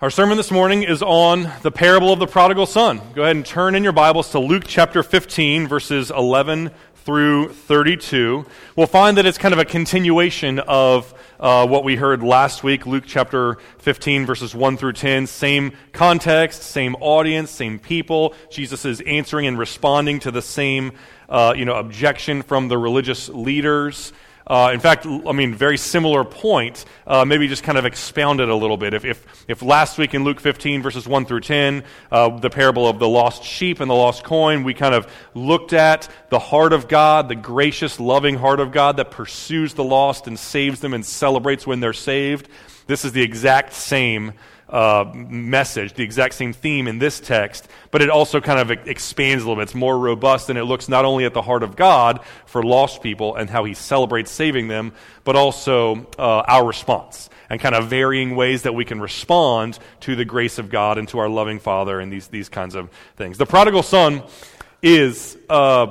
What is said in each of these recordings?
Our sermon this morning is on the parable of the prodigal son. Go ahead and turn in your Bibles to Luke chapter 15, verses 11 through 32. We'll find that it's kind of a continuation of uh, what we heard last week, Luke chapter 15, verses 1 through 10. Same context, same audience, same people. Jesus is answering and responding to the same uh, you know, objection from the religious leaders. Uh, in fact, I mean, very similar point, uh, maybe just kind of expound it a little bit. If, if, if last week in Luke 15, verses 1 through 10, uh, the parable of the lost sheep and the lost coin, we kind of looked at the heart of God, the gracious, loving heart of God that pursues the lost and saves them and celebrates when they're saved. This is the exact same uh, message, the exact same theme in this text, but it also kind of expands a little bit. It's more robust, and it looks not only at the heart of God for lost people and how He celebrates saving them, but also uh, our response and kind of varying ways that we can respond to the grace of God and to our loving Father and these, these kinds of things. The prodigal son is uh,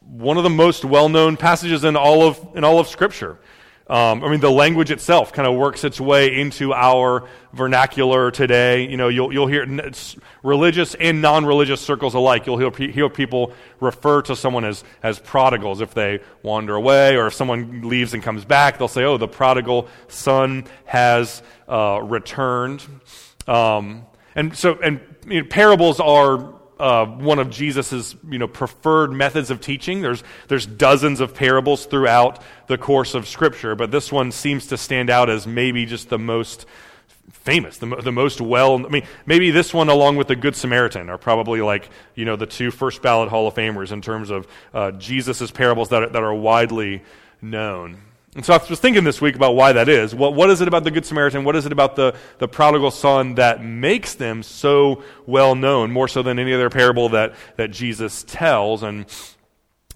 one of the most well known passages in all of, in all of Scripture. Um, I mean, the language itself kind of works its way into our vernacular today. You know, you'll, you'll hear religious and non religious circles alike. You'll hear, hear, people refer to someone as, as prodigals if they wander away, or if someone leaves and comes back, they'll say, oh, the prodigal son has uh, returned. Um, and so, and you know, parables are uh, one of Jesus's you know preferred methods of teaching. There's there's dozens of parables throughout the course of Scripture, but this one seems to stand out as maybe just the most famous, the, the most well. I mean, maybe this one along with the Good Samaritan are probably like you know the two first ballot Hall of Famers in terms of uh, Jesus's parables that are, that are widely known. And so I was thinking this week about why that is. What, what is it about the Good Samaritan? What is it about the, the prodigal son that makes them so well known, more so than any other parable that, that Jesus tells? And,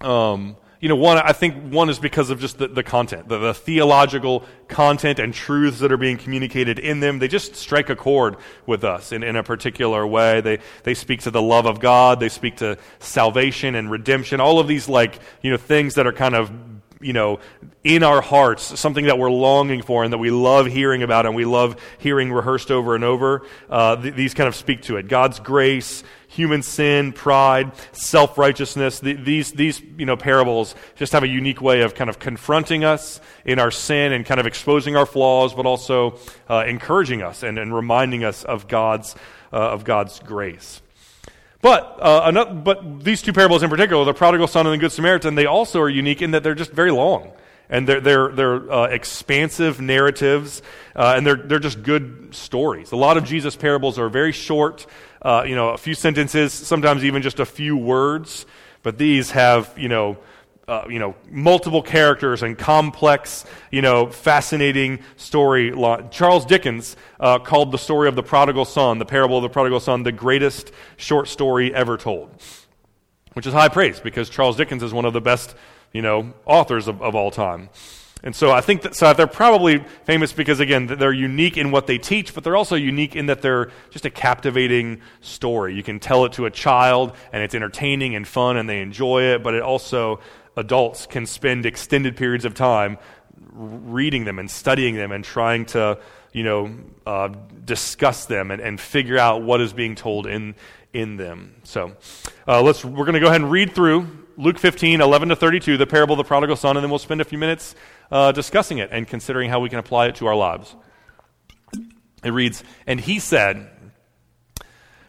um, you know, one, I think one is because of just the, the content, the, the theological content and truths that are being communicated in them. They just strike a chord with us in, in a particular way. They, they speak to the love of God. They speak to salvation and redemption. All of these, like, you know, things that are kind of you know, in our hearts, something that we're longing for and that we love hearing about and we love hearing rehearsed over and over, uh, th- these kind of speak to it. God's grace, human sin, pride, self righteousness. Th- these, these you know, parables just have a unique way of kind of confronting us in our sin and kind of exposing our flaws, but also uh, encouraging us and, and reminding us of God's, uh, of God's grace. But, uh, but these two parables in particular, the prodigal son and the good Samaritan, they also are unique in that they're just very long. And they're, they're, they're uh, expansive narratives, uh, and they're, they're just good stories. A lot of Jesus' parables are very short, uh, you know, a few sentences, sometimes even just a few words. But these have, you know, uh, you know, multiple characters and complex, you know, fascinating story. Charles Dickens uh, called the story of the prodigal son, the parable of the prodigal son, the greatest short story ever told, which is high praise because Charles Dickens is one of the best, you know, authors of, of all time. And so I think that so they're probably famous because again they're unique in what they teach, but they're also unique in that they're just a captivating story. You can tell it to a child and it's entertaining and fun and they enjoy it, but it also adults can spend extended periods of time reading them and studying them and trying to, you know, uh, discuss them and, and figure out what is being told in, in them. So uh, let's, we're going to go ahead and read through Luke 15, 11 to 32, the parable of the prodigal son, and then we'll spend a few minutes uh, discussing it and considering how we can apply it to our lives. It reads, And he said,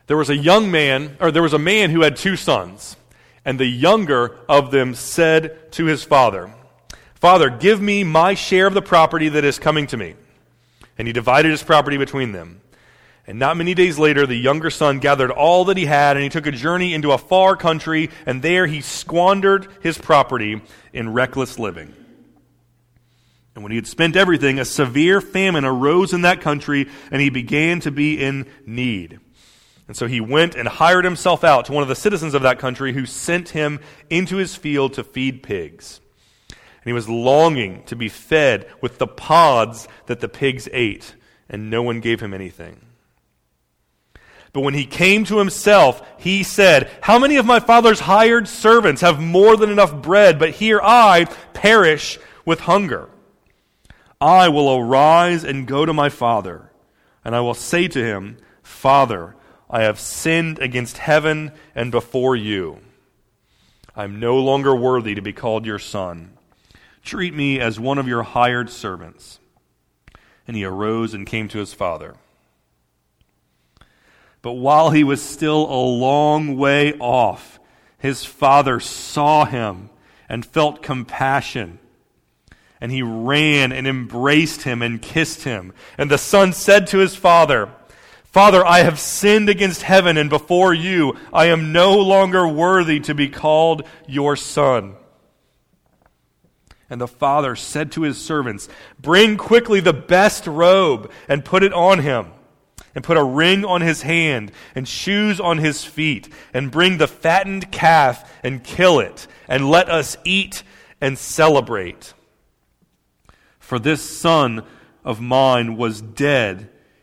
There was a young man, or there was a man who had two sons. And the younger of them said to his father, Father, give me my share of the property that is coming to me. And he divided his property between them. And not many days later, the younger son gathered all that he had, and he took a journey into a far country, and there he squandered his property in reckless living. And when he had spent everything, a severe famine arose in that country, and he began to be in need. And so he went and hired himself out to one of the citizens of that country who sent him into his field to feed pigs. And he was longing to be fed with the pods that the pigs ate, and no one gave him anything. But when he came to himself, he said, How many of my father's hired servants have more than enough bread, but here I perish with hunger? I will arise and go to my father And I will say to him, Father, I have sinned against heaven and before you. I am no longer worthy to be called your son. Treat me as one of your hired servants. And he arose and came to his father. But while he was still a long way off, his father saw him and felt compassion. And he ran and embraced him and kissed him. And the son said to his father, Father, I have sinned against heaven and before you. I am no longer worthy to be called your son. And the father said to his servants, Bring quickly the best robe and put it on him, and put a ring on his hand and shoes on his feet, and bring the fattened calf and kill it, and let us eat and celebrate. For this son of mine was dead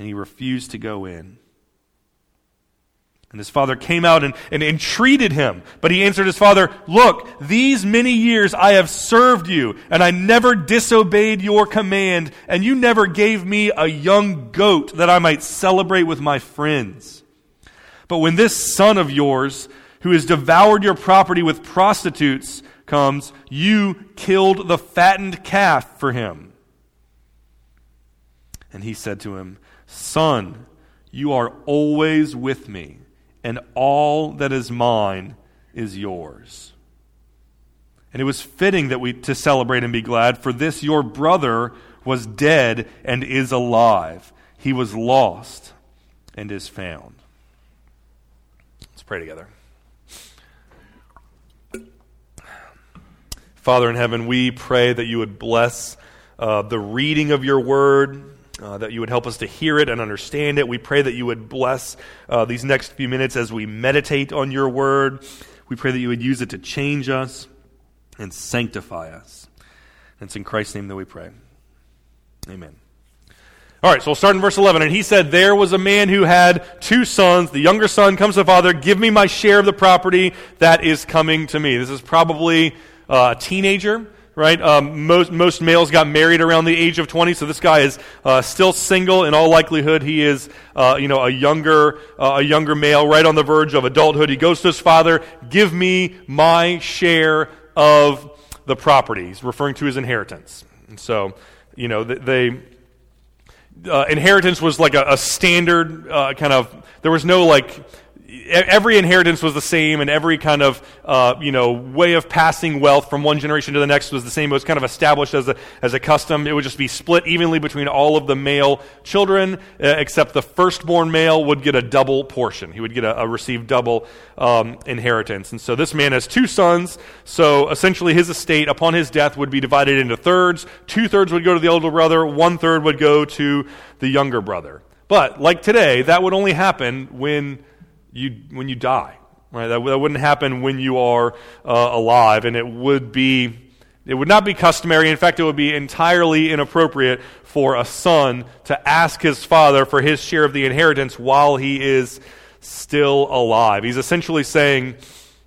and he refused to go in. And his father came out and, and entreated him. But he answered his father, Look, these many years I have served you, and I never disobeyed your command, and you never gave me a young goat that I might celebrate with my friends. But when this son of yours, who has devoured your property with prostitutes, comes, you killed the fattened calf for him. And he said to him, Son, you are always with me, and all that is mine is yours. And it was fitting that we to celebrate and be glad, for this your brother was dead and is alive. He was lost and is found. Let's pray together. Father in heaven, we pray that you would bless uh, the reading of your word, uh, that you would help us to hear it and understand it. We pray that you would bless uh, these next few minutes as we meditate on your word. We pray that you would use it to change us and sanctify us. And it's in Christ's name that we pray. Amen. All right, so we'll start in verse 11. And he said, There was a man who had two sons. The younger son comes to the father, Give me my share of the property that is coming to me. This is probably uh, a teenager, right? Um, most, most males got married around the age of 20, so this guy is uh, still single. In all likelihood, he is, uh, you know, a younger, uh, a younger male, right on the verge of adulthood. He goes to his father, give me my share of the property. He's referring to his inheritance. And so, you know, they, uh, inheritance was like a, a standard uh, kind of, there was no like, every inheritance was the same, and every kind of uh, you know way of passing wealth from one generation to the next was the same. It was kind of established as a as a custom. It would just be split evenly between all of the male children, uh, except the firstborn male would get a double portion. He would get a, a receive double um, inheritance. And so this man has two sons. So essentially, his estate upon his death would be divided into thirds. Two thirds would go to the older brother. One third would go to the younger brother. But like today, that would only happen when you, when you die. Right? That, that wouldn't happen when you are uh, alive, and it would be it would not be customary. In fact, it would be entirely inappropriate for a son to ask his father for his share of the inheritance while he is still alive. He's essentially saying,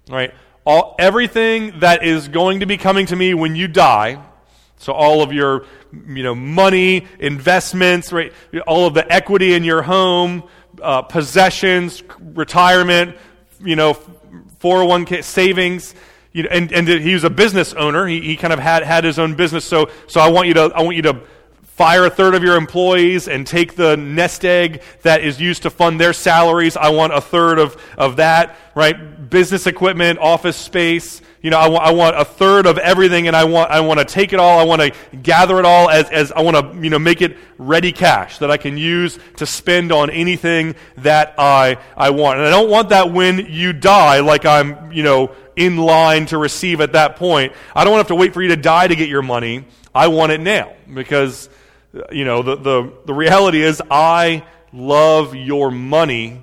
right, all, everything that is going to be coming to me when you die, so all of your you know, money, investments, right, all of the equity in your home, uh, possessions, retirement, you know, 401k savings. You know, and, and he was a business owner. He, he kind of had, had his own business. So, so I want you to, I want you to fire a third of your employees and take the nest egg that is used to fund their salaries. I want a third of, of that, right? Business equipment, office space, you know, I, want a third of everything and I want, I want to take it all. I want to gather it all as, as I want to, you know, make it ready cash that I can use to spend on anything that I, I want. And I don't want that when you die, like I'm, you know, in line to receive at that point. I don't want to have to wait for you to die to get your money. I want it now because, uh, you know, the, the, the reality is I love your money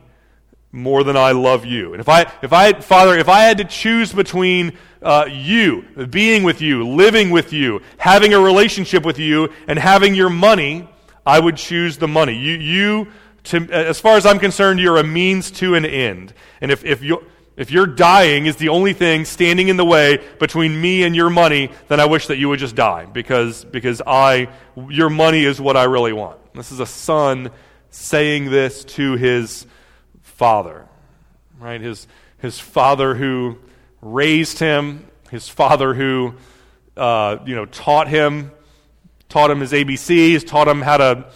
more than I love you. And if I, if I, Father, if I had to choose between uh, you, being with you, living with you, having a relationship with you, and having your money, I would choose the money. You, you to, as far as I'm concerned, you're a means to an end. And if, if you if your dying is the only thing standing in the way between me and your money, then I wish that you would just die because, because I, your money is what I really want. This is a son saying this to his father, right? His, his father who raised him, his father who, uh, you know, taught him, taught him his ABCs, taught him how to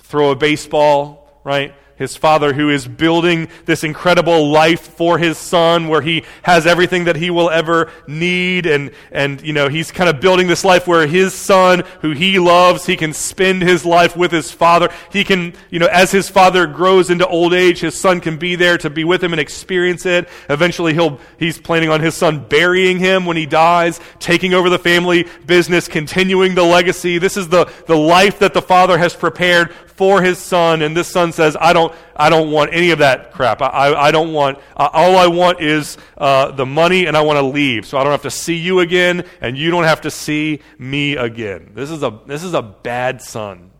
throw a baseball, right? His father who is building this incredible life for his son where he has everything that he will ever need. And and you know he's kind of building this life where his son who he loves he can spend his life with his father. He can you know as his father grows into old age his son can be there to be with him and experience it. Eventually he'll he's planning on his son burying him when he dies taking over the family business continuing the legacy. This is the the life that the father has prepared for his son, and this son says, I don't, I don't want any of that crap. I, I don't want, uh, all I want is uh, the money, and I want to leave. So I don't have to see you again, and you don't have to see me again. This is a, this is a bad son.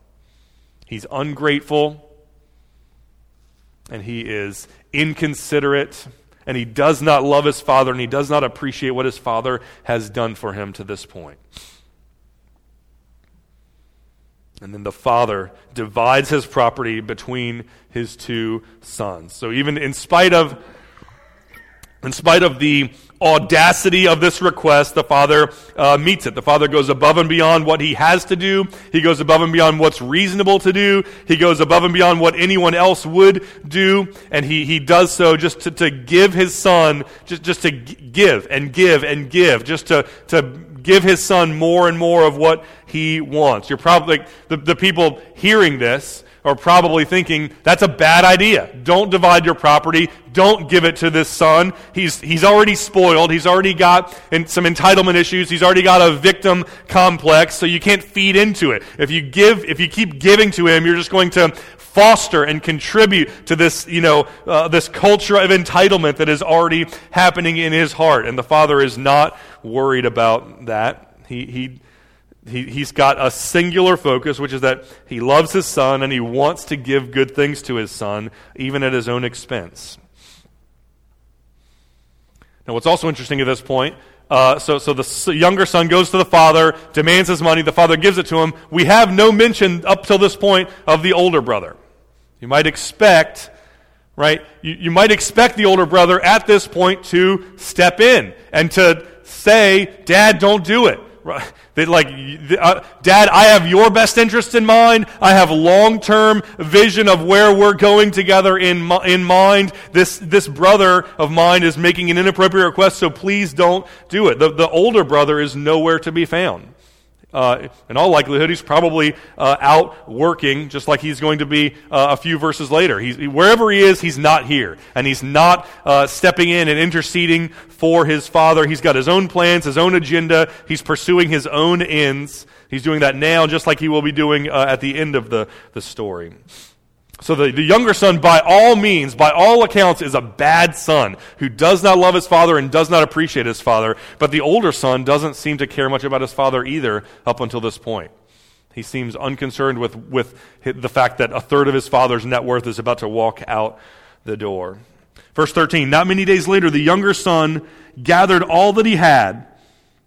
He's ungrateful, and he is inconsiderate, and he does not love his father, and he does not appreciate what his father has done for him to this point. And then the father divides his property between his two sons. So even in spite of in spite of the audacity of this request, the father uh, meets it. The father goes above and beyond what he has to do. He goes above and beyond what's reasonable to do. He goes above and beyond what anyone else would do. And he, he does so just to, to give his son, just, just to give and give and give, just to, to give his son more and more of what he wants. You're probably, the, the people hearing this are probably thinking, that's a bad idea. Don't divide your property. Don't give it to this son. He's, he's already spoiled. He's already got in, some entitlement issues. He's already got a victim complex, so you can't feed into it. If you give, if you keep giving to him, you're just going to foster and contribute to this, you know, uh, this culture of entitlement that is already happening in his heart. And the father is not worried about that. He, he, he, he's got a singular focus, which is that he loves his son and he wants to give good things to his son, even at his own expense. Now, what's also interesting at this point uh, so, so the younger son goes to the father, demands his money. The father gives it to him. We have no mention up till this point of the older brother. You might expect, right? You, you might expect the older brother at this point to step in and to say, Dad, don't do it. They like, uh, Dad, I have your best interest in mind. I have long-term vision of where we're going together in in mind. This this brother of mine is making an inappropriate request, so please don't do it. The the older brother is nowhere to be found. Uh, in all likelihood, he's probably uh, out working, just like he's going to be uh, a few verses later. He's, wherever he is, he's not here. And he's not uh, stepping in and interceding for his father. He's got his own plans, his own agenda. He's pursuing his own ends. He's doing that now, just like he will be doing uh, at the end of the, the story. So the, the younger son, by all means, by all accounts, is a bad son who does not love his father and does not appreciate his father. But the older son doesn't seem to care much about his father either up until this point. He seems unconcerned with, with the fact that a third of his father's net worth is about to walk out the door. Verse 13 Not many days later, the younger son gathered all that he had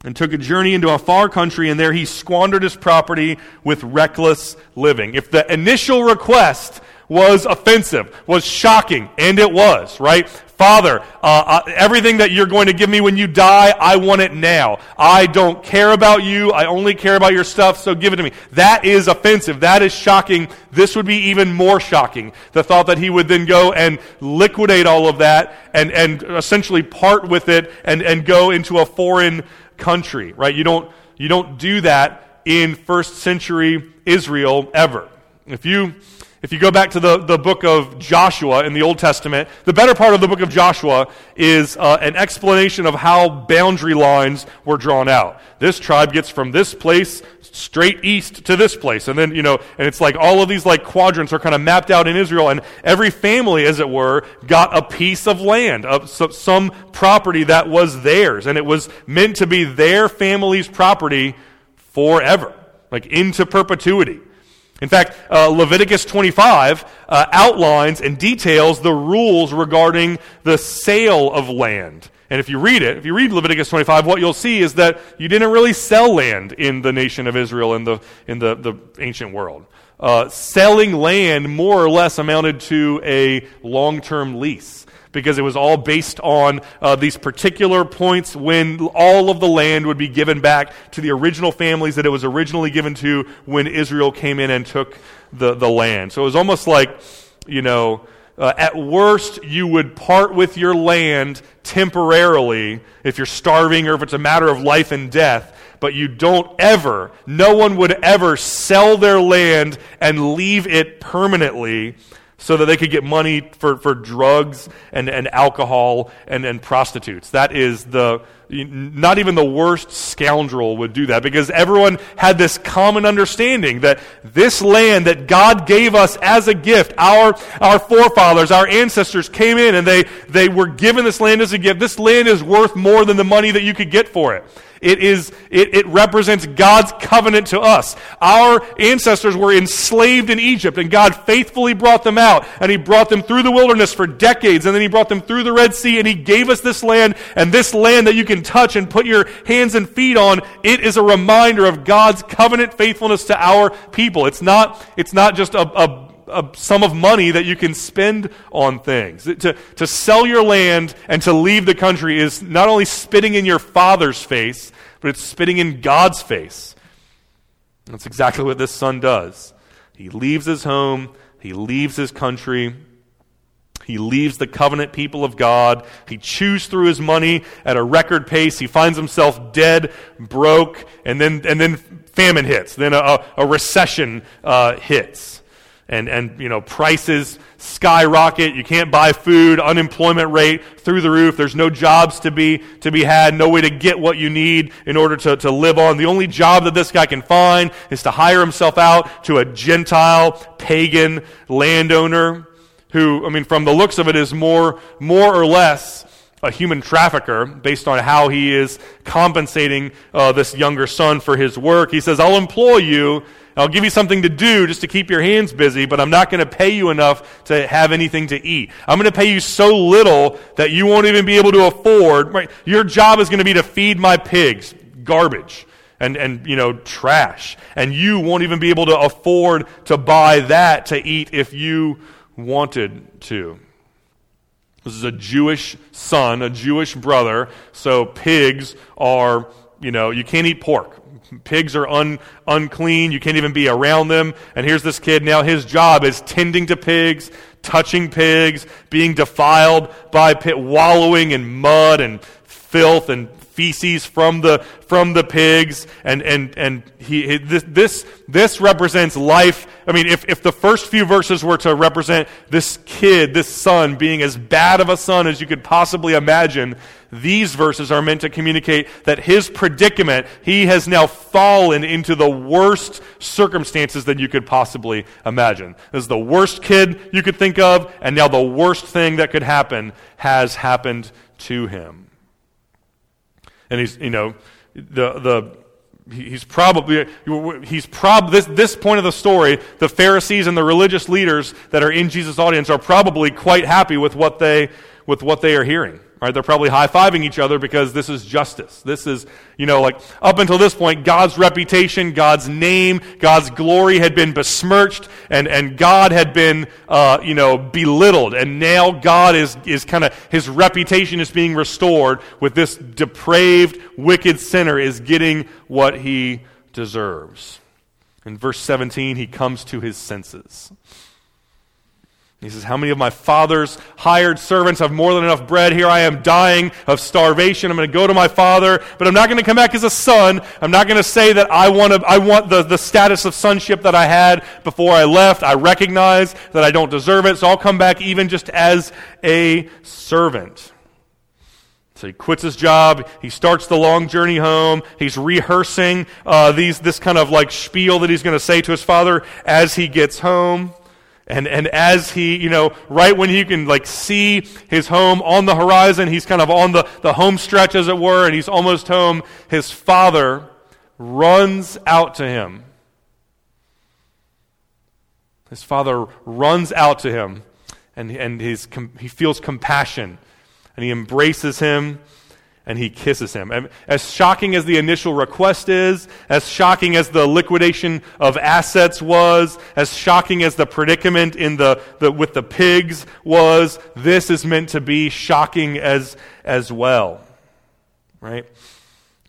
and took a journey into a far country, and there he squandered his property with reckless living. If the initial request was offensive, was shocking, and it was, right? Father, uh, uh, everything that you're going to give me when you die, I want it now. I don't care about you. I only care about your stuff, so give it to me. That is offensive. That is shocking. This would be even more shocking. The thought that he would then go and liquidate all of that and, and essentially part with it and, and go into a foreign country, right? You don't, you don't do that in first century Israel ever. If you, If you go back to the, the book of Joshua in the Old Testament, the better part of the book of Joshua is uh, an explanation of how boundary lines were drawn out. This tribe gets from this place straight east to this place. And then, you know, and it's like all of these like quadrants are kind of mapped out in Israel. And every family, as it were, got a piece of land, of some property that was theirs. And it was meant to be their family's property forever, like into perpetuity. In fact, uh, Leviticus 25 uh, outlines and details the rules regarding the sale of land. And if you read it, if you read Leviticus 25, what you'll see is that you didn't really sell land in the nation of Israel in the, in the, the ancient world. Uh, selling land more or less amounted to a long term lease because it was all based on uh, these particular points when all of the land would be given back to the original families that it was originally given to when Israel came in and took the, the land. So it was almost like, you know, uh, at worst, you would part with your land temporarily if you're starving or if it's a matter of life and death, but you don't ever, no one would ever sell their land and leave it permanently so that they could get money for, for drugs and, and alcohol and, and prostitutes. That is the, not even the worst scoundrel would do that because everyone had this common understanding that this land that God gave us as a gift, our, our forefathers, our ancestors came in and they, they were given this land as a gift. This land is worth more than the money that you could get for it. It, is, it, it represents God's covenant to us. Our ancestors were enslaved in Egypt, and God faithfully brought them out. And He brought them through the wilderness for decades, and then He brought them through the Red Sea, and He gave us this land. And this land that you can touch and put your hands and feet on, it is a reminder of God's covenant faithfulness to our people. It's not, it's not just a, a a sum of money that you can spend on things. To, to sell your land and to leave the country is not only spitting in your father's face, but it's spitting in God's face. That's exactly what this son does. He leaves his home, he leaves his country, he leaves the covenant people of God. He chews through his money at a record pace. He finds himself dead, broke, and then, and then famine hits. Then a, a recession uh, hits and, and you know, prices skyrocket. You can't buy food, unemployment rate through the roof. There's no jobs to be, to be had, no way to get what you need in order to, to live on. The only job that this guy can find is to hire himself out to a Gentile, pagan landowner who, I mean, from the looks of it, is more, more or less a human trafficker based on how he is compensating uh, this younger son for his work. He says, I'll employ you I'll give you something to do just to keep your hands busy, but I'm not going to pay you enough to have anything to eat. I'm going to pay you so little that you won't even be able to afford. Right? Your job is going to be to feed my pigs garbage and, and you know trash, and you won't even be able to afford to buy that to eat if you wanted to. This is a Jewish son, a Jewish brother, so pigs are, you know, you can't eat pork. Pigs are un, unclean. You can't even be around them. And here's this kid now, his job is tending to pigs, touching pigs, being defiled by pit, wallowing in mud and filth and feces from the from the pigs and and and he this this represents life. I mean if if the first few verses were to represent this kid this son being as bad of a son as you could possibly imagine these verses are meant to communicate that his predicament he has now fallen into the worst circumstances that you could possibly imagine. This is the worst kid you could think of and now the worst thing that could happen has happened to him and he's, you know, the, the, he's probably he's prob this this point of the story the pharisees and the religious leaders that are in jesus audience are probably quite happy with what they with what they are hearing Right? They're probably high fiving each other because this is justice. This is, you know, like up until this point, God's reputation, God's name, God's glory had been besmirched and, and God had been, uh, you know, belittled. And now God is, is kind of, his reputation is being restored with this depraved, wicked sinner is getting what he deserves. In verse 17, he comes to his senses. He says, How many of my father's hired servants have more than enough bread? Here I am dying of starvation. I'm going to go to my father, but I'm not going to come back as a son. I'm not going to say that I want, to, I want the, the status of sonship that I had before I left. I recognize that I don't deserve it, so I'll come back even just as a servant. So he quits his job. He starts the long journey home. He's rehearsing uh, these, this kind of like spiel that he's going to say to his father as he gets home. And, and as he, you know, right when he can like see his home on the horizon, he's kind of on the, the home stretch as it were, and he's almost home, his father runs out to him. His father runs out to him, and, and his, he feels compassion, and he embraces him and he kisses him. And as shocking as the initial request is, as shocking as the liquidation of assets was, as shocking as the predicament in the, the, with the pigs was, this is meant to be shocking as, as well. Right?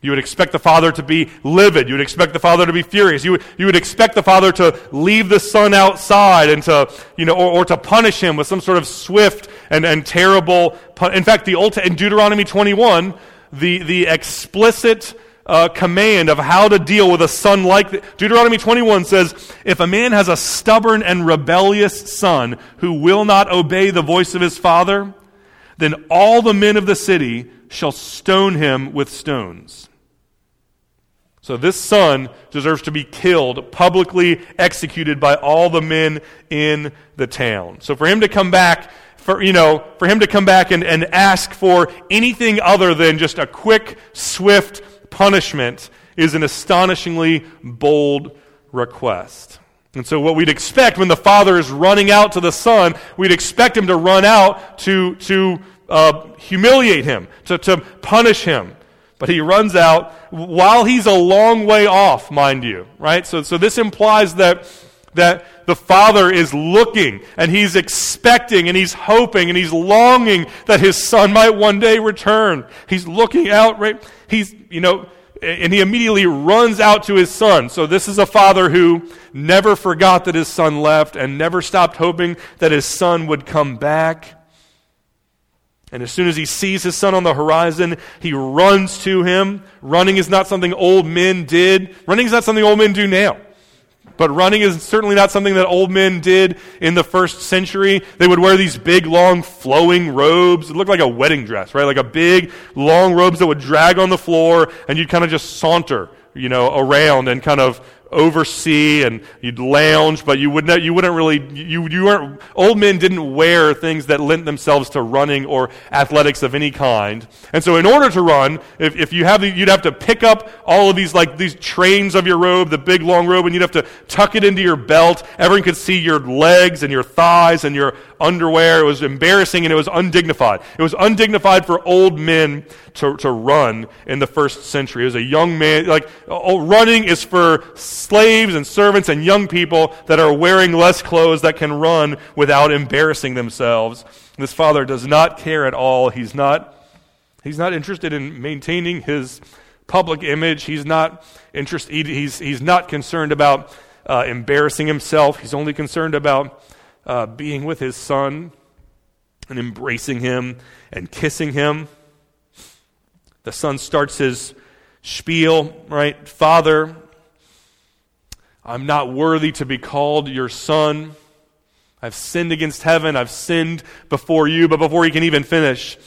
You would expect the father to be livid. You would expect the father to be furious. You would, you would expect the father to leave the son outside and to, you know, or, or to punish him with some sort of swift and, and terrible. Pun- in fact, the old, in Deuteronomy 21, the, the explicit uh, command of how to deal with a son like that. Deuteronomy 21 says, If a man has a stubborn and rebellious son who will not obey the voice of his father, then all the men of the city shall stone him with stones. So this son deserves to be killed, publicly executed by all the men in the town. So for him to come back for, you know, for him to come back and, and ask for anything other than just a quick, swift punishment is an astonishingly bold request. And so, what we'd expect when the father is running out to the son, we'd expect him to run out to, to uh, humiliate him, to, to punish him. But he runs out while he's a long way off, mind you, right? So, so this implies that that the father is looking and he's expecting and he's hoping and he's longing that his son might one day return. He's looking out, right? He's, you know, and he immediately runs out to his son. So this is a father who never forgot that his son left and never stopped hoping that his son would come back. And as soon as he sees his son on the horizon, he runs to him. Running is not something old men did. Running is not something old men do now. But running is certainly not something that old men did in the first century. They would wear these big, long, flowing robes. It looked like a wedding dress, right? Like a big, long robes that would drag on the floor, and you'd kind of just saunter, you know, around and kind of oversee and you'd lounge, but you wouldn't, you wouldn't really, you, you weren't, old men didn't wear things that lent themselves to running or athletics of any kind. And so in order to run, if, if you have the, you'd have to pick up all of these, like these trains of your robe, the big long robe, and you'd have to tuck it into your belt. Everyone could see your legs and your thighs and your underwear. It was embarrassing and it was undignified. It was undignified for old men to, to run in the first century. It was a young man, like, oh, running is for slaves and servants and young people that are wearing less clothes that can run without embarrassing themselves. This father does not care at all. He's not, he's not interested in maintaining his public image. He's not interested, he's, he's not concerned about uh, embarrassing himself. He's only concerned about uh, being with his son and embracing him and kissing him. The son starts his spiel, right? Father, I'm not worthy to be called your son. I've sinned against heaven. I've sinned before you. But before he can even finish,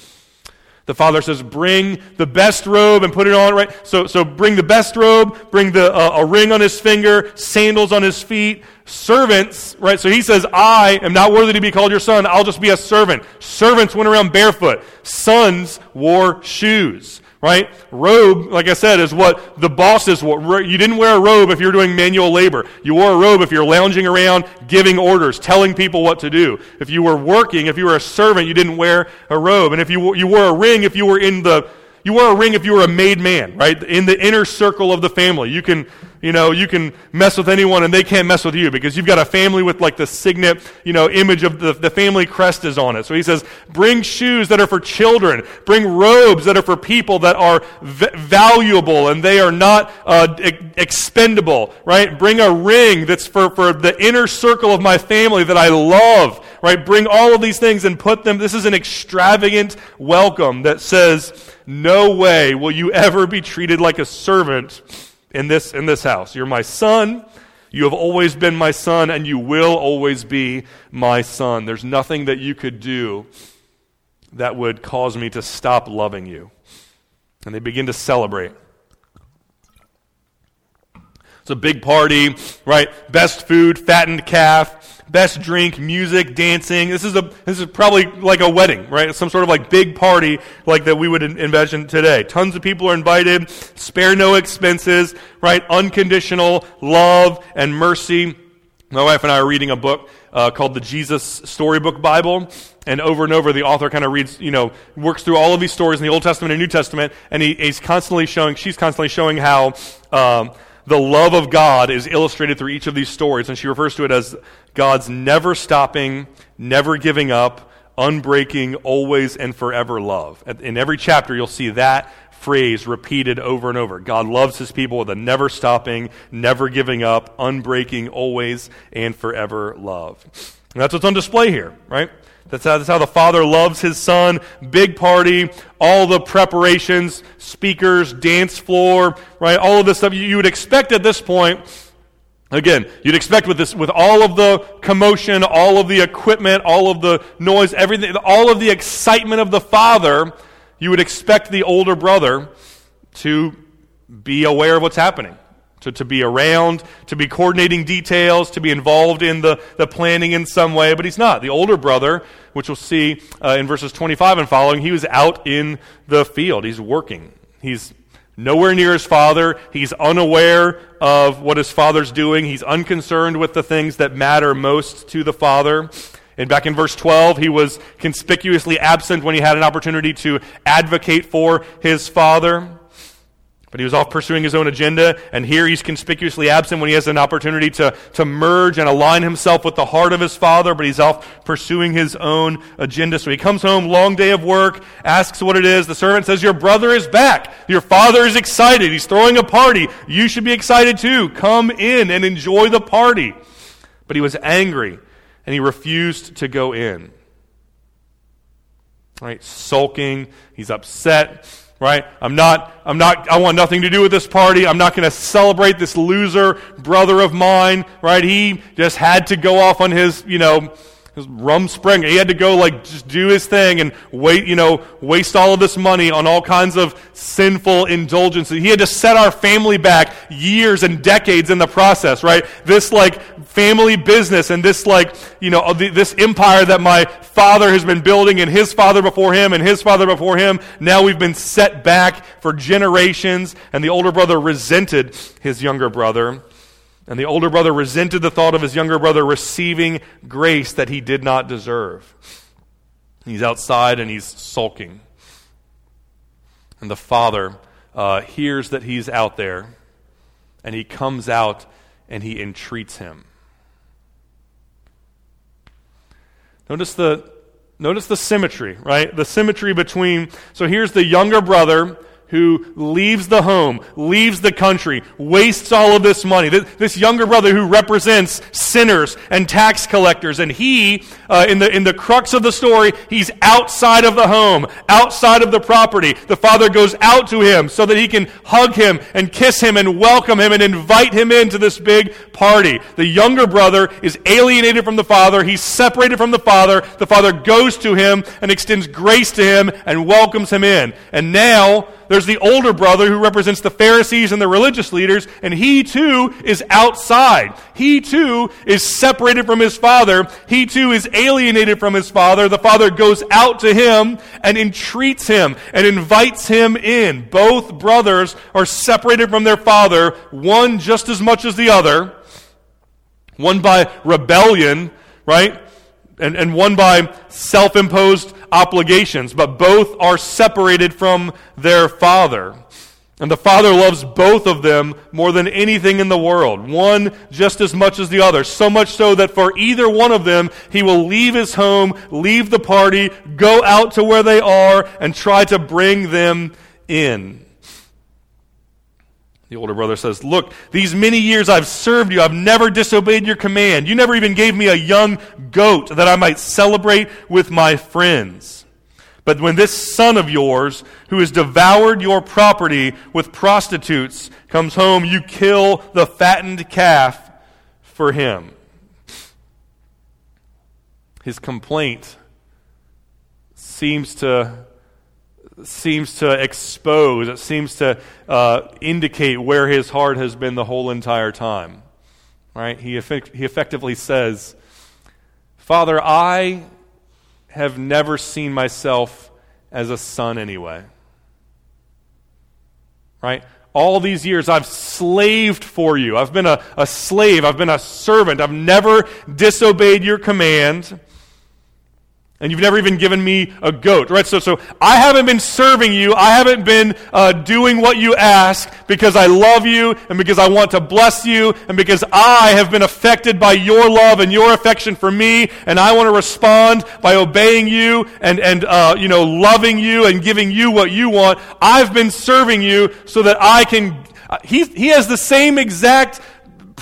the father says, Bring the best robe and put it on, right? So, so bring the best robe, bring the, uh, a ring on his finger, sandals on his feet, servants, right? So he says, I am not worthy to be called your son. I'll just be a servant. Servants went around barefoot. Sons wore shoes right? Robe, like I said, is what the bosses wore. You didn't wear a robe if you're doing manual labor. You wore a robe if you're lounging around giving orders, telling people what to do. If you were working, if you were a servant, you didn't wear a robe. And if you, you wore a ring, if you were in the you wore a ring if you were a made man, right? In the inner circle of the family. You can, you know, you can mess with anyone and they can't mess with you because you've got a family with like the signet, you know, image of the, the family crest is on it. So he says, bring shoes that are for children. Bring robes that are for people that are v- valuable and they are not uh, e- expendable, right? Bring a ring that's for, for the inner circle of my family that I love right? Bring all of these things and put them. This is an extravagant welcome that says, no way will you ever be treated like a servant in this, in this house. You're my son. You have always been my son, and you will always be my son. There's nothing that you could do that would cause me to stop loving you. And they begin to celebrate. It's a big party, right? Best food, fattened calf, best drink, music, dancing. This is a this is probably like a wedding, right? Some sort of like big party like that we would envision today. Tons of people are invited, spare no expenses, right? Unconditional love and mercy. My wife and I are reading a book uh, called the Jesus Storybook Bible. And over and over, the author kind of reads, you know, works through all of these stories in the Old Testament and New Testament, and he, he's constantly showing, she's constantly showing how um, the love of God is illustrated through each of these stories, and she refers to it as God's never stopping, never giving up, unbreaking, always and forever love. In every chapter, you'll see that phrase repeated over and over. God loves his people with a never stopping, never giving up, unbreaking, always and forever love. And that's what's on display here, right? That's how, that's how the Father loves His Son. Big party, all the preparations, speakers, dance floor, right? All of this stuff you, would expect at this point. Again, you'd expect with this, with all of the commotion, all of the equipment, all of the noise, everything, all of the excitement of the Father, you would expect the older brother to be aware of what's happening to, to be around, to be coordinating details, to be involved in the, the planning in some way, but he's not. The older brother, which we'll see uh, in verses 25 and following, he was out in the field. He's working. He's nowhere near his father. He's unaware of what his father's doing. He's unconcerned with the things that matter most to the father. And back in verse 12, he was conspicuously absent when he had an opportunity to advocate for his father. But he was off pursuing his own agenda, and here he's conspicuously absent when he has an opportunity to, to merge and align himself with the heart of his father, but he's off pursuing his own agenda. So he comes home, long day of work, asks what it is. The servant says, Your brother is back. Your father is excited. He's throwing a party. You should be excited too. Come in and enjoy the party. But he was angry, and he refused to go in. Right? Sulking. He's upset right? I'm not, I'm not, I want nothing to do with this party. I'm not going to celebrate this loser brother of mine, right? He just had to go off on his, you know, his Rumspringa. He had to go like just do his thing and wait, you know, waste all of this money on all kinds of sinful indulgences. He had to set our family back years and decades in the process, right? This like family business and this like, you know, this empire that my father has been building and his father before him and his father before him. Now we've been set back for generations and the older brother resented his younger brother. And the older brother resented the thought of his younger brother receiving grace that he did not deserve. He's outside and he's sulking. And the father uh, hears that he's out there, and he comes out and he entreats him. Notice the, notice the symmetry, right? The symmetry between. So here's the younger brother who leaves the home, leaves the country, wastes all of this money. This, younger brother who represents sinners and tax collectors. And he, uh, in, the, in the crux of the story, he's outside of the home, outside of the property. The father goes out to him so that he can hug him and kiss him and welcome him and invite him into this big party. The younger brother is alienated from the father. He's separated from the father. The father goes to him and extends grace to him and welcomes him in. And now, there's the older brother who represents the Pharisees and the religious leaders, and he too is outside. He too is separated from his father. He too is alienated from his father. The father goes out to him and entreats him and invites him in. Both brothers are separated from their father, one just as much as the other, one by rebellion, right? and, and one by self imposed obligations, but both are separated from their father. And the father loves both of them more than anything in the world, one just as much as the other. So much so that for either one of them, he will leave his home, leave the party, go out to where they are, and try to bring them in. The older brother says, Look, these many years I've served you. I've never disobeyed your command. You never even gave me a young goat that I might celebrate with my friends. But when this son of yours, who has devoured your property with prostitutes, comes home, you kill the fattened calf for him. His complaint seems to seems to expose, it seems to uh, indicate where his heart has been the whole entire time. Right? He, effect- he effectively says, Father, I have never seen myself as a son anyway. Right? All these years I've slaved for you. I've been a, a slave. I've been a servant. I've never disobeyed your command. And you've never even given me a goat, right? So, so I haven't been serving you. I haven't been uh, doing what you ask because I love you and because I want to bless you and because I have been affected by your love and your affection for me. And I want to respond by obeying you and, and uh, you know, loving you and giving you what you want. I've been serving you so that I can. Uh, he, he has the same exact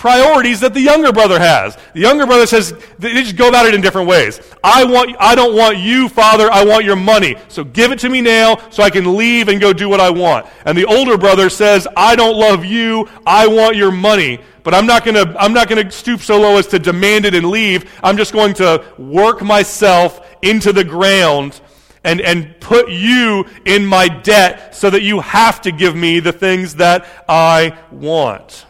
priorities that the younger brother has. The younger brother says they just go about it in different ways. I want I don't want you, father, I want your money. So give it to me now so I can leave and go do what I want. And the older brother says, I don't love you, I want your money. But I'm not going to I'm not to stoop so low as to demand it and leave. I'm just going to work myself into the ground and, and put you in my debt so that you have to give me the things that I want.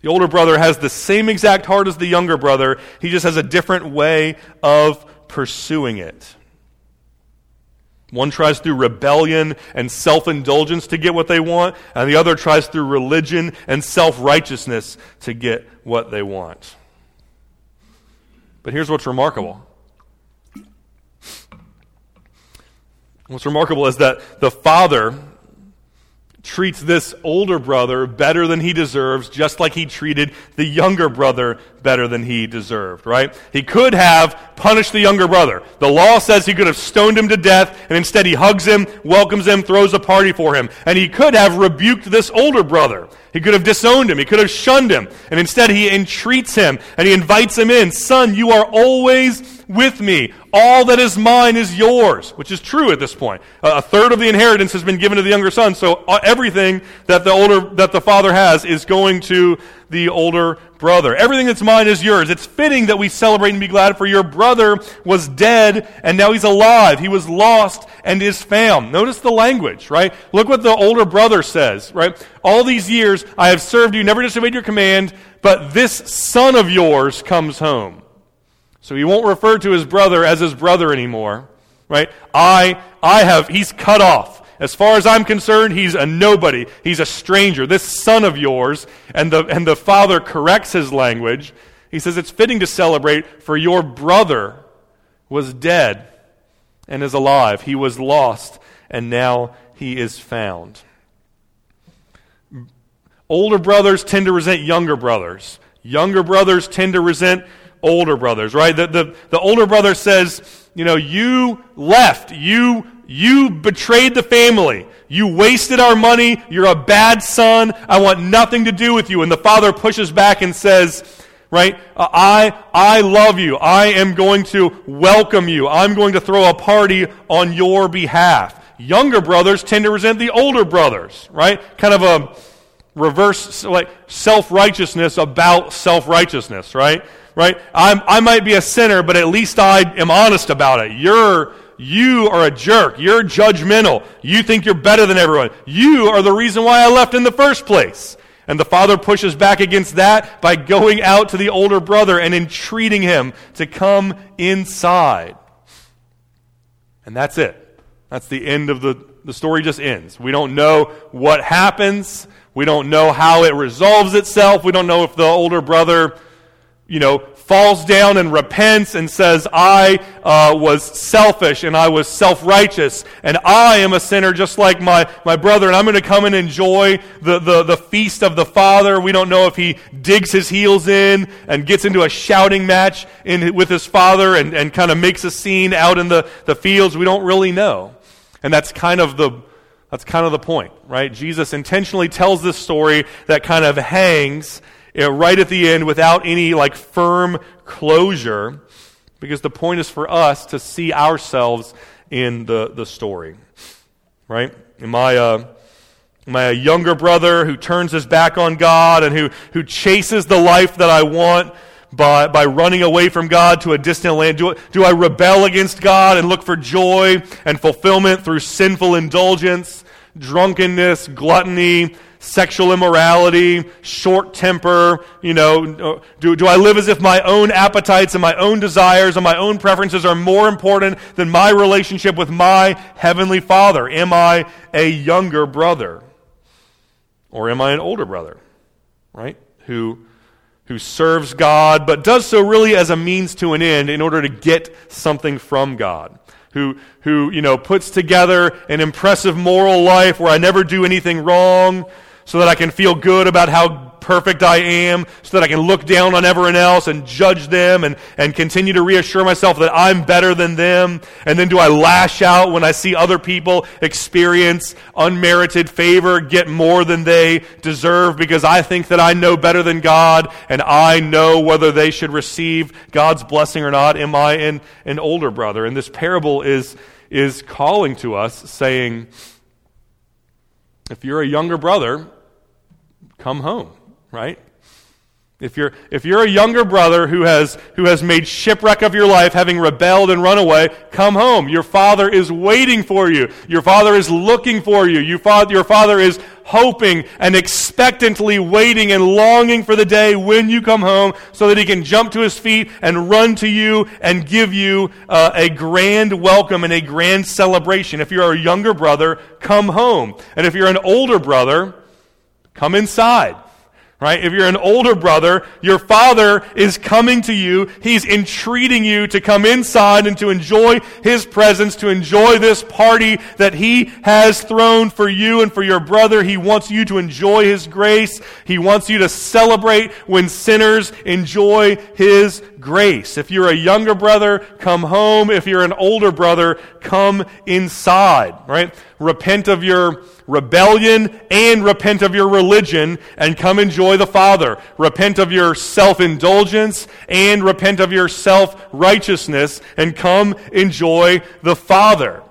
The older brother has the same exact heart as the younger brother, he just has a different way of pursuing it. One tries through rebellion and self indulgence to get what they want, and the other tries through religion and self righteousness to get what they want. But here's what's remarkable. What's remarkable is that the father treats this older brother better than he deserves, just like he treated the younger brother better than he deserved, right? He could have punished the younger brother. The law says he could have stoned him to death, and instead he hugs him, welcomes him, throws a party for him. And he could have rebuked this older brother. He could have disowned him. He could have shunned him. And instead he entreats him and he invites him in. Son, you are always with me. All that is mine is yours, which is true at this point. a third of the inheritance has been given to the younger son, so uh, everything that the older that the father has is going to the older brother. Everything that's mine is yours. It's fitting that we celebrate and be glad for your brother was dead and now he's alive. He was lost and is found. Notice the language, right? Look what the older brother says, right? All these years I have served you, never disobeyed your command, but this son of yours comes home. So he won't refer to his brother as his brother anymore, right? I, I have, he's cut off. As far as I'm concerned, he's a nobody. He's a stranger. This son of yours, and the, and the father corrects his language. He says, It's fitting to celebrate, for your brother was dead and is alive. He was lost, and now he is found. Older brothers tend to resent younger brothers. Younger brothers tend to resent older brothers, right? The, the, the older brother says, you know, you left. You, you betrayed the family. You wasted our money. You're a bad son. I want nothing to do with you. And the father pushes back and says, right? Uh, I, I love you. I am going to welcome you. I'm going to throw a party on your behalf. Younger brothers tend to resent the older brothers, right? Kind of a reverse, like self-righteousness about self-righteousness, right? right? I'm, I might be a sinner, but at least I am honest about it. You're, you are a jerk. You're judgmental. You think you're better than everyone. You are the reason why I left in the first place. And the father pushes back against that by going out to the older brother and entreating him to come inside. And that's it. That's the end of the, the story just ends. We don't know what happens. We don't know how it resolves itself. We don't know if the older brother you know, falls down and repents and says, I uh, was selfish and I was self righteous and I am a sinner just like my, my brother and I'm going to come and enjoy the, the, the feast of the Father. We don't know if he digs his heels in and gets into a shouting match in, with his father and, and kind of makes a scene out in the, the fields. We don't really know. And that's kind of the, That's kind of the point, right? Jesus intentionally tells this story that kind of hangs right at the end without any like firm closure because the point is for us to see ourselves in the, the story, right? Am I a, am I a younger brother who turns his back on God and who, who chases the life that I want? by, by running away from God to a distant land? Do, do I rebel against God and look for joy and fulfillment through sinful indulgence, drunkenness, gluttony, sexual immorality, short temper? You know, uh, do, do I live as if my own appetites and my own desires and my own preferences are more important than my relationship with my heavenly Father? Am I a younger brother? Or am I an older brother? Right? Who who serves God, but does so really as a means to an end in order to get something from God. Who, who, you know, puts together an impressive moral life where I never do anything wrong so that I can feel good about how perfect I am so that I can look down on everyone else and judge them and, and continue to reassure myself that I'm better than them? And then do I lash out when I see other people experience unmerited favor, get more than they deserve because I think that I know better than God and I know whether they should receive God's blessing or not? Am I an, an older brother? And this parable is, is calling to us saying, if you're a younger brother, come home right? If you're, if you're a younger brother who has, who has made shipwreck of your life, having rebelled and run away, come home. Your father is waiting for you. Your father is looking for you. You fa- your father is hoping and expectantly waiting and longing for the day when you come home so that he can jump to his feet and run to you and give you uh, a grand welcome and a grand celebration. If you're a younger brother, come home. And if you're an older brother, come inside right? If you're an older brother, your father is coming to you. He's entreating you to come inside and to enjoy his presence, to enjoy this party that he has thrown for you and for your brother. He wants you to enjoy his grace. He wants you to celebrate when sinners enjoy his grace. If you're a younger brother, come home. If you're an older brother, come inside, right? Repent of your rebellion and repent of your religion and come enjoy the Father. Repent of your self indulgence and repent of your self righteousness and come enjoy the Father.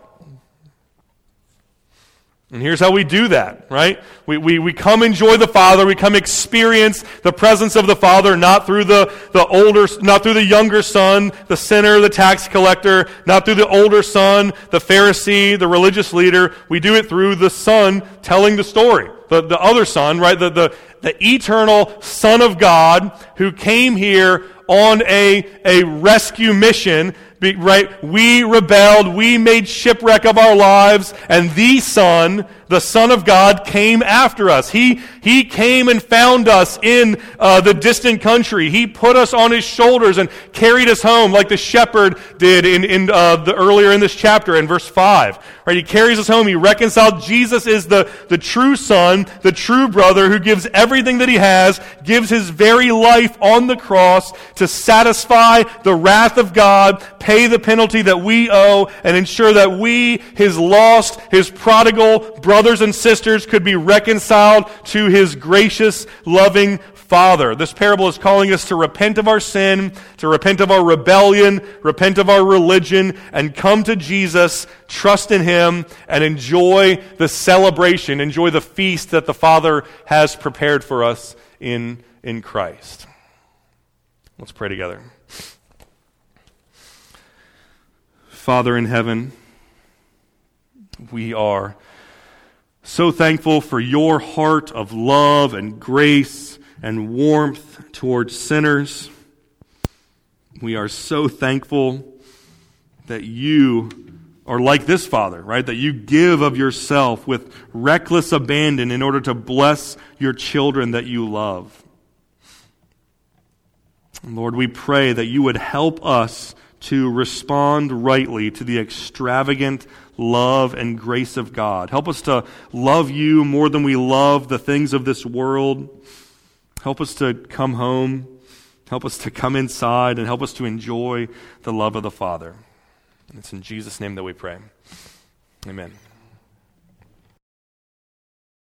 And here's how we do that, right? We, we, we come enjoy the Father. We come experience the presence of the Father, not through the, the older, not through the younger son, the sinner, the tax collector, not through the older son, the Pharisee, the religious leader. We do it through the son telling the story. The, the other son, right? The, the, the eternal son of God who came here on a, a rescue mission right? We rebelled. We made shipwreck of our lives. And the Son, the Son of God, came after us. He, he came and found us in uh, the distant country. He put us on his shoulders and carried us home like the shepherd did in, in uh, the, earlier in this chapter in verse 5. Right? He carries us home. He reconciled. Jesus is the, the true Son, the true brother who gives everything that he has, gives his very life on the cross to satisfy the wrath of God, pay the penalty that we owe, and ensure that we, his lost, his prodigal brothers and sisters, could be reconciled to his gracious, loving Father. This parable is calling us to repent of our sin, to repent of our rebellion, repent of our religion, and come to Jesus, trust in Him, and enjoy the celebration, enjoy the feast that the Father has prepared for us in, in Christ. Let's pray together. Father in heaven, we are so thankful for your heart of love and grace and warmth towards sinners. We are so thankful that you are like this Father, right? That you give of yourself with reckless abandon in order to bless your children that you love. Lord, we pray that you would help us to respond rightly to the extravagant love and grace of God. Help us to love you more than we love the things of this world. Help us to come home. Help us to come inside and help us to enjoy the love of the Father. It's in Jesus' name that we pray. Amen.